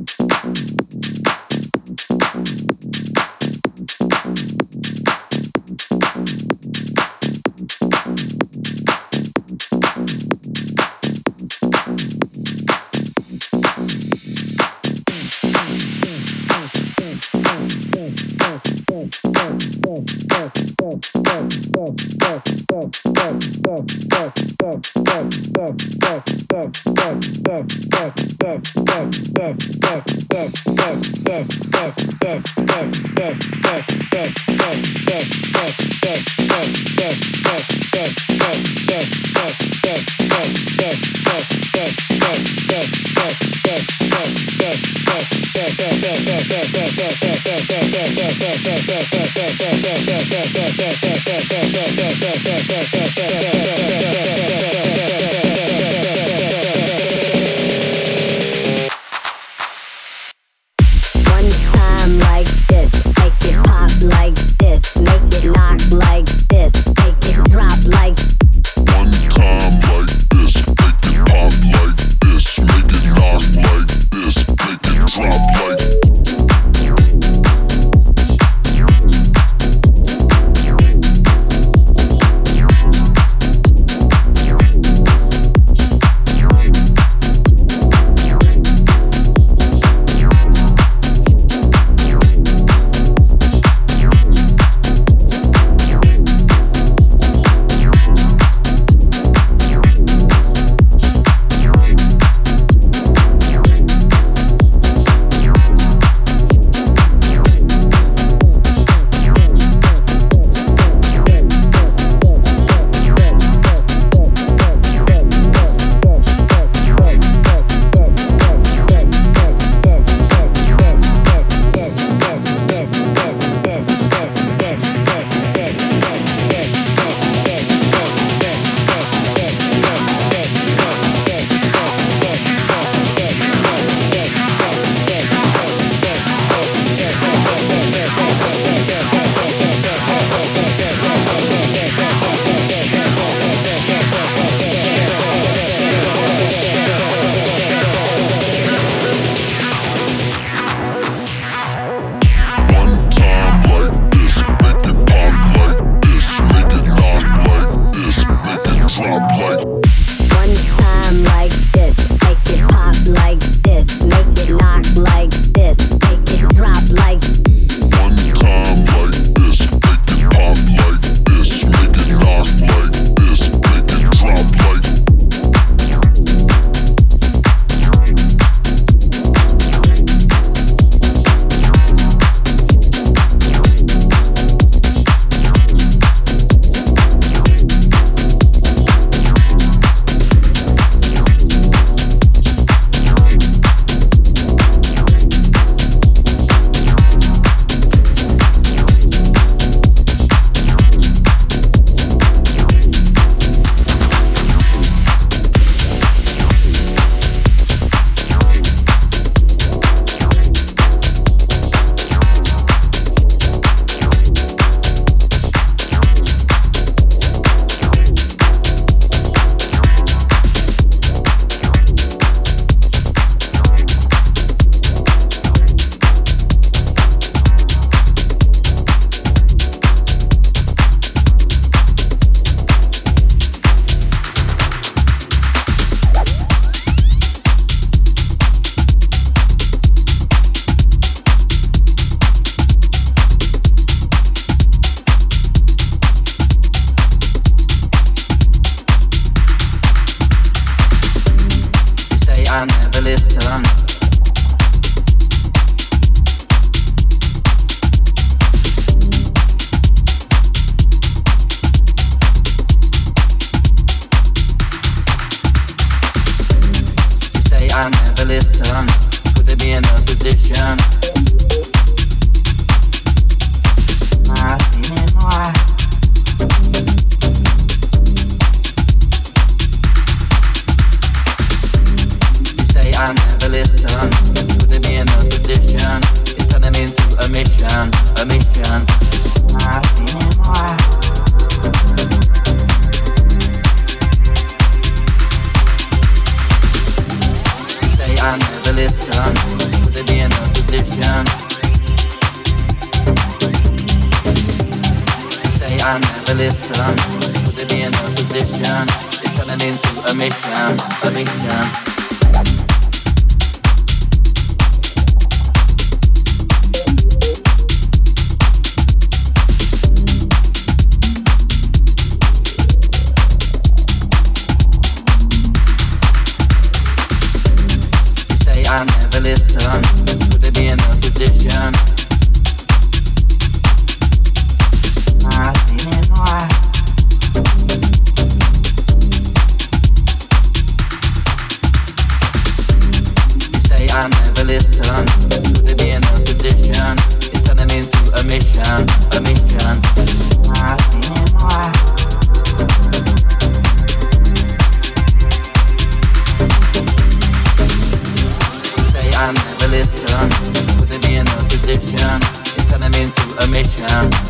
listen. I never listen. In. You say I never listen. Could be position? It's turning into a mission, a mission. Yeah.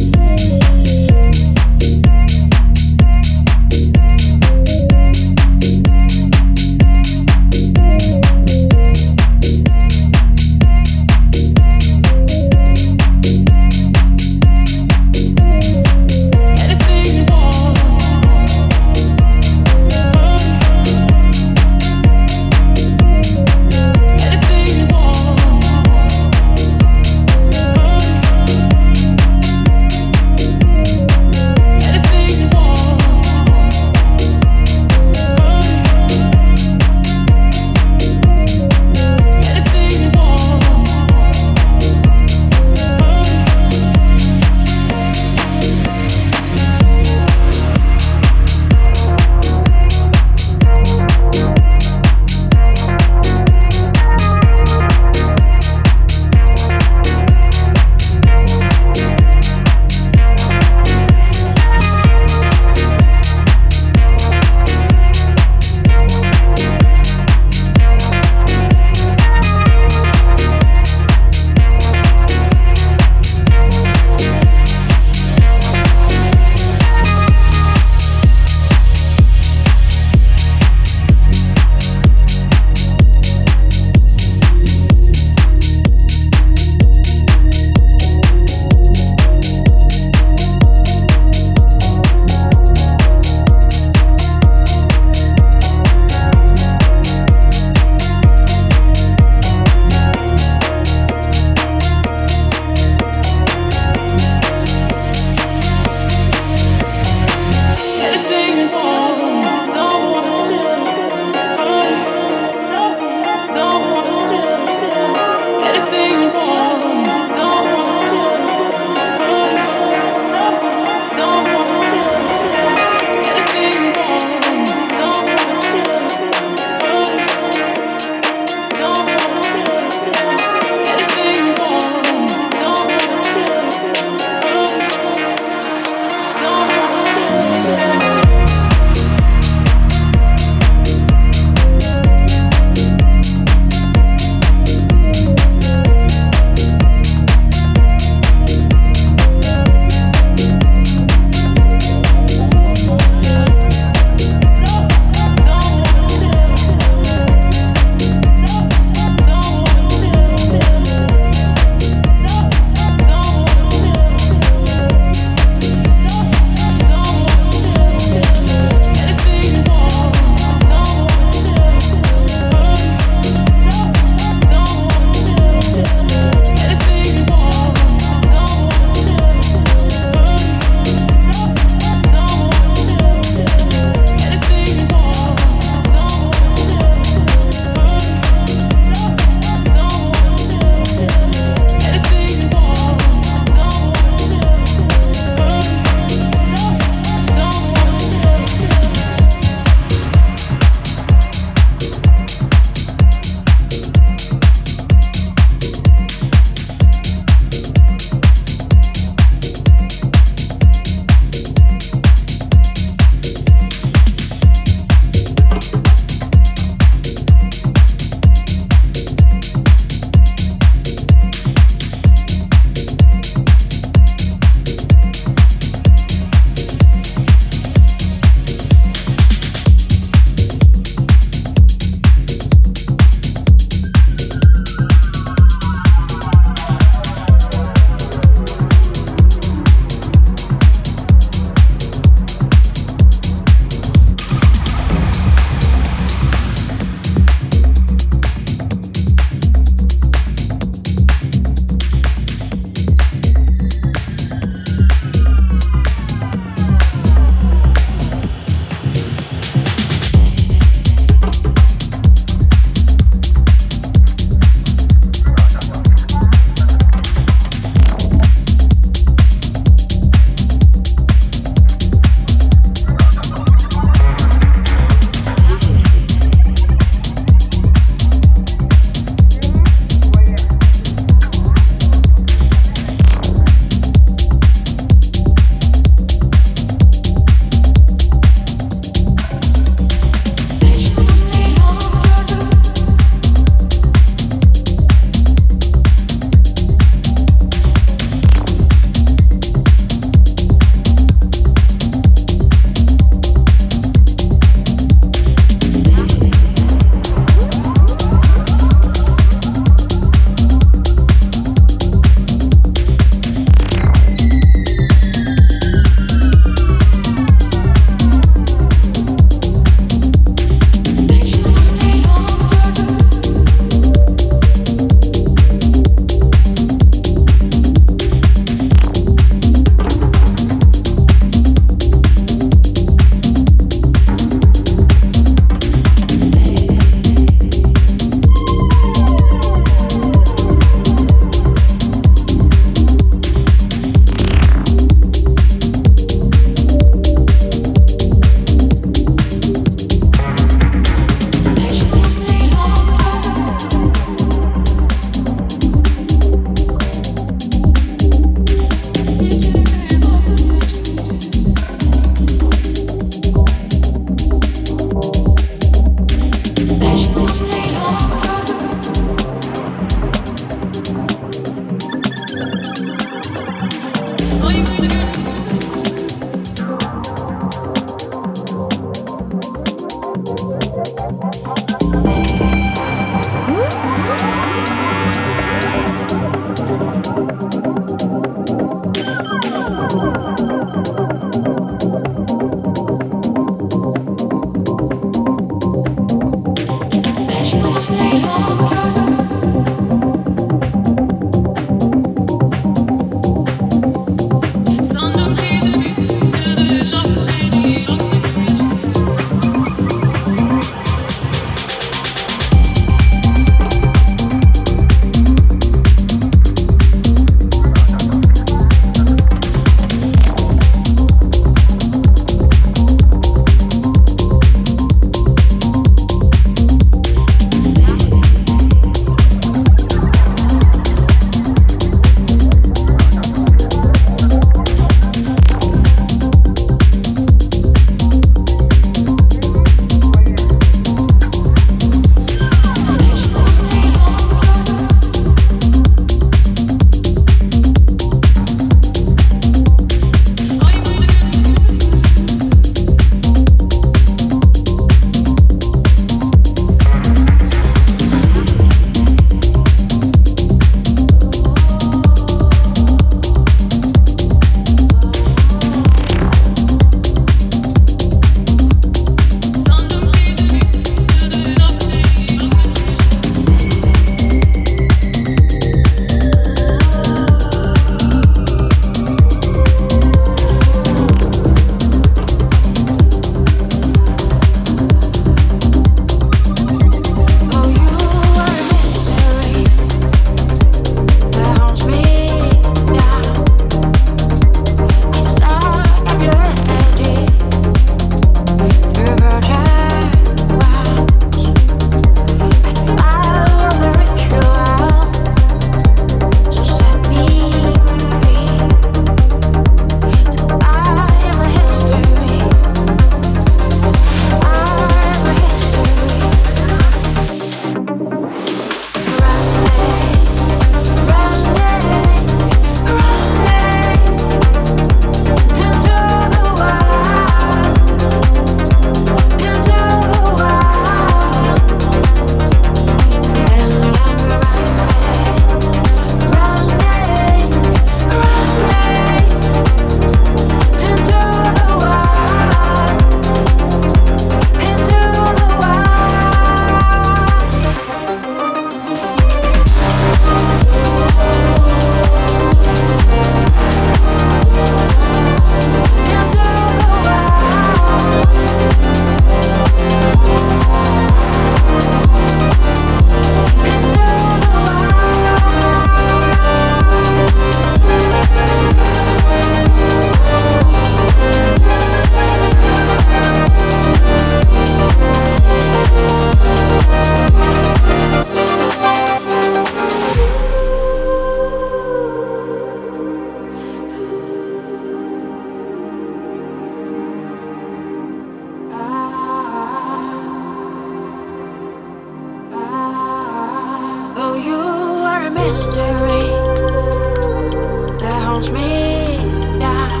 holds me down.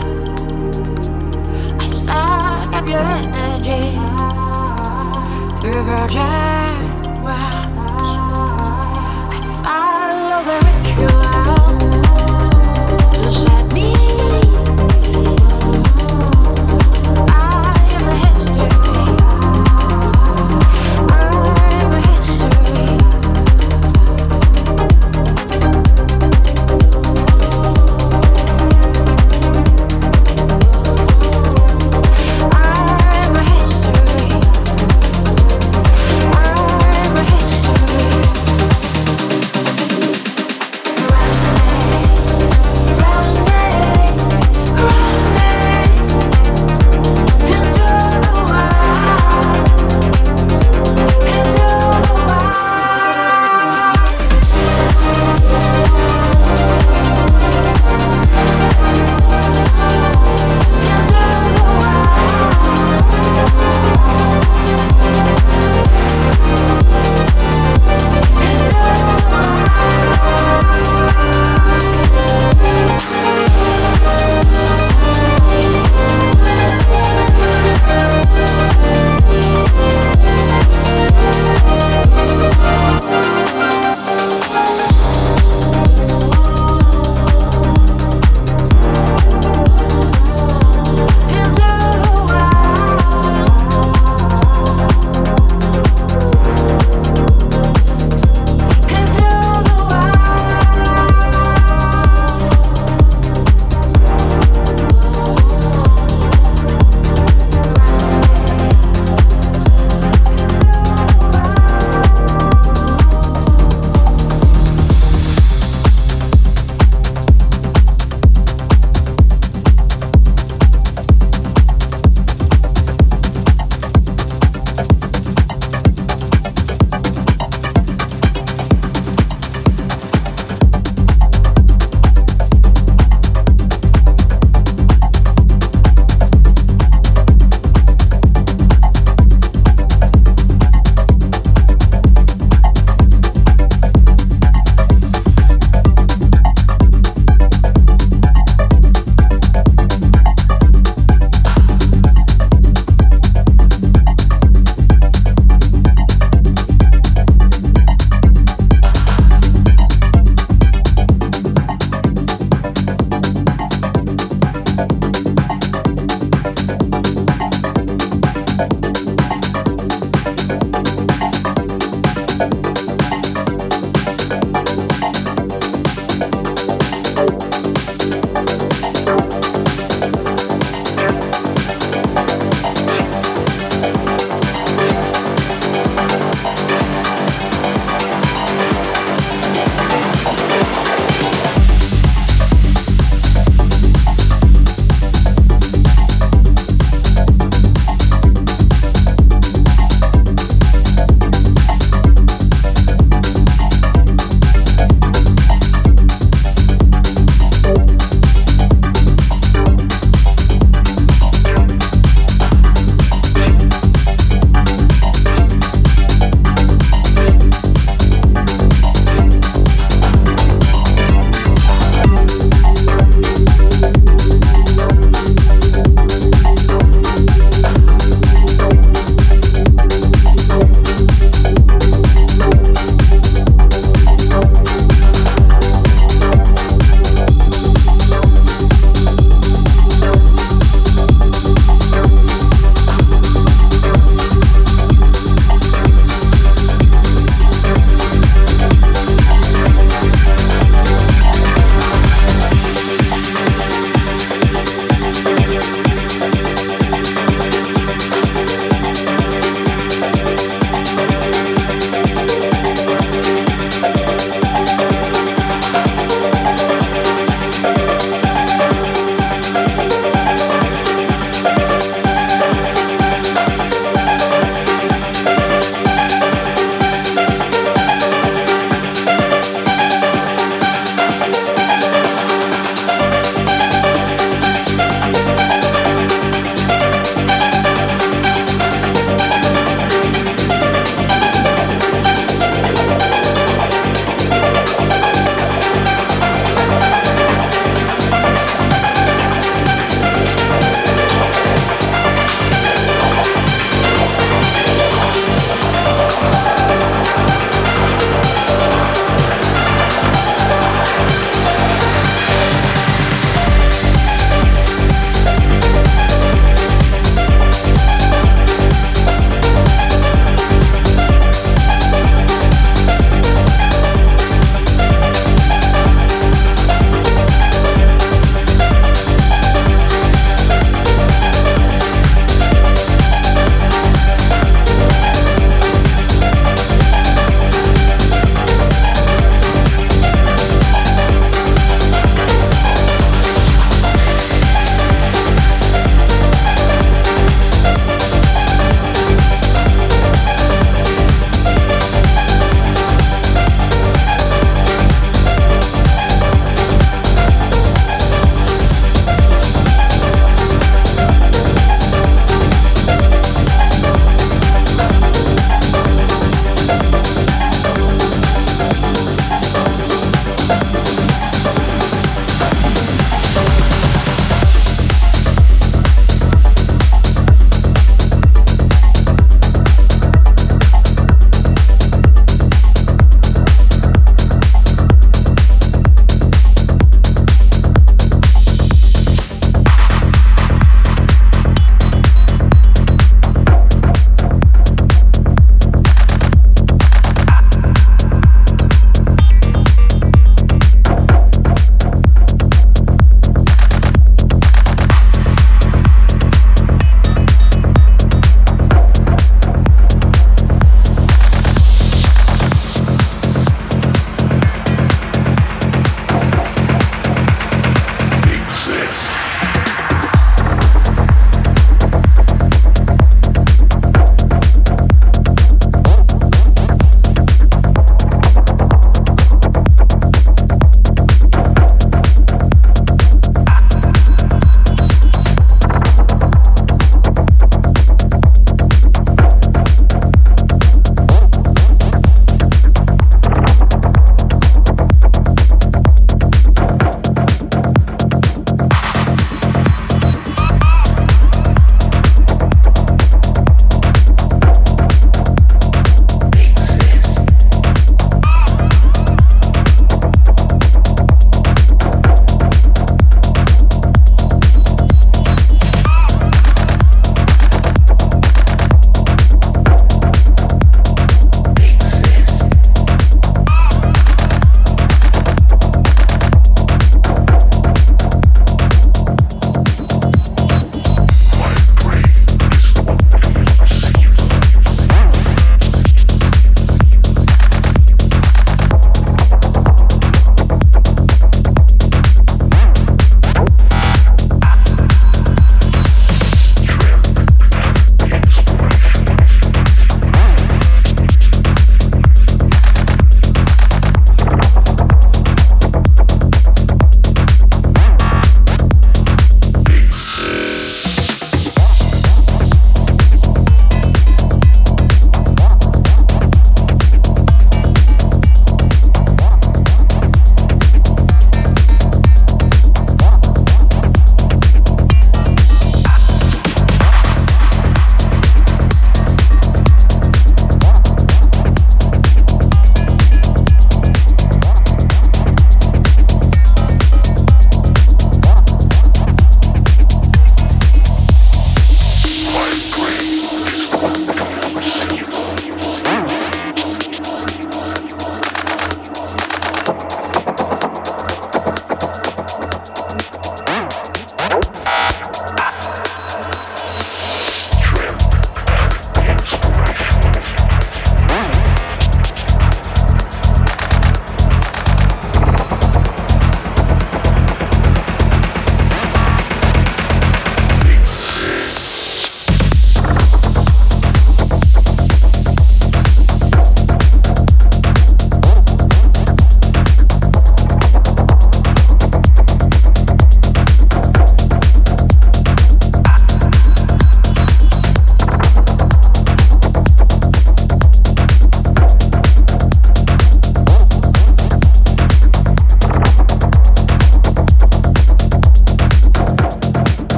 I suck up your energy through virgin.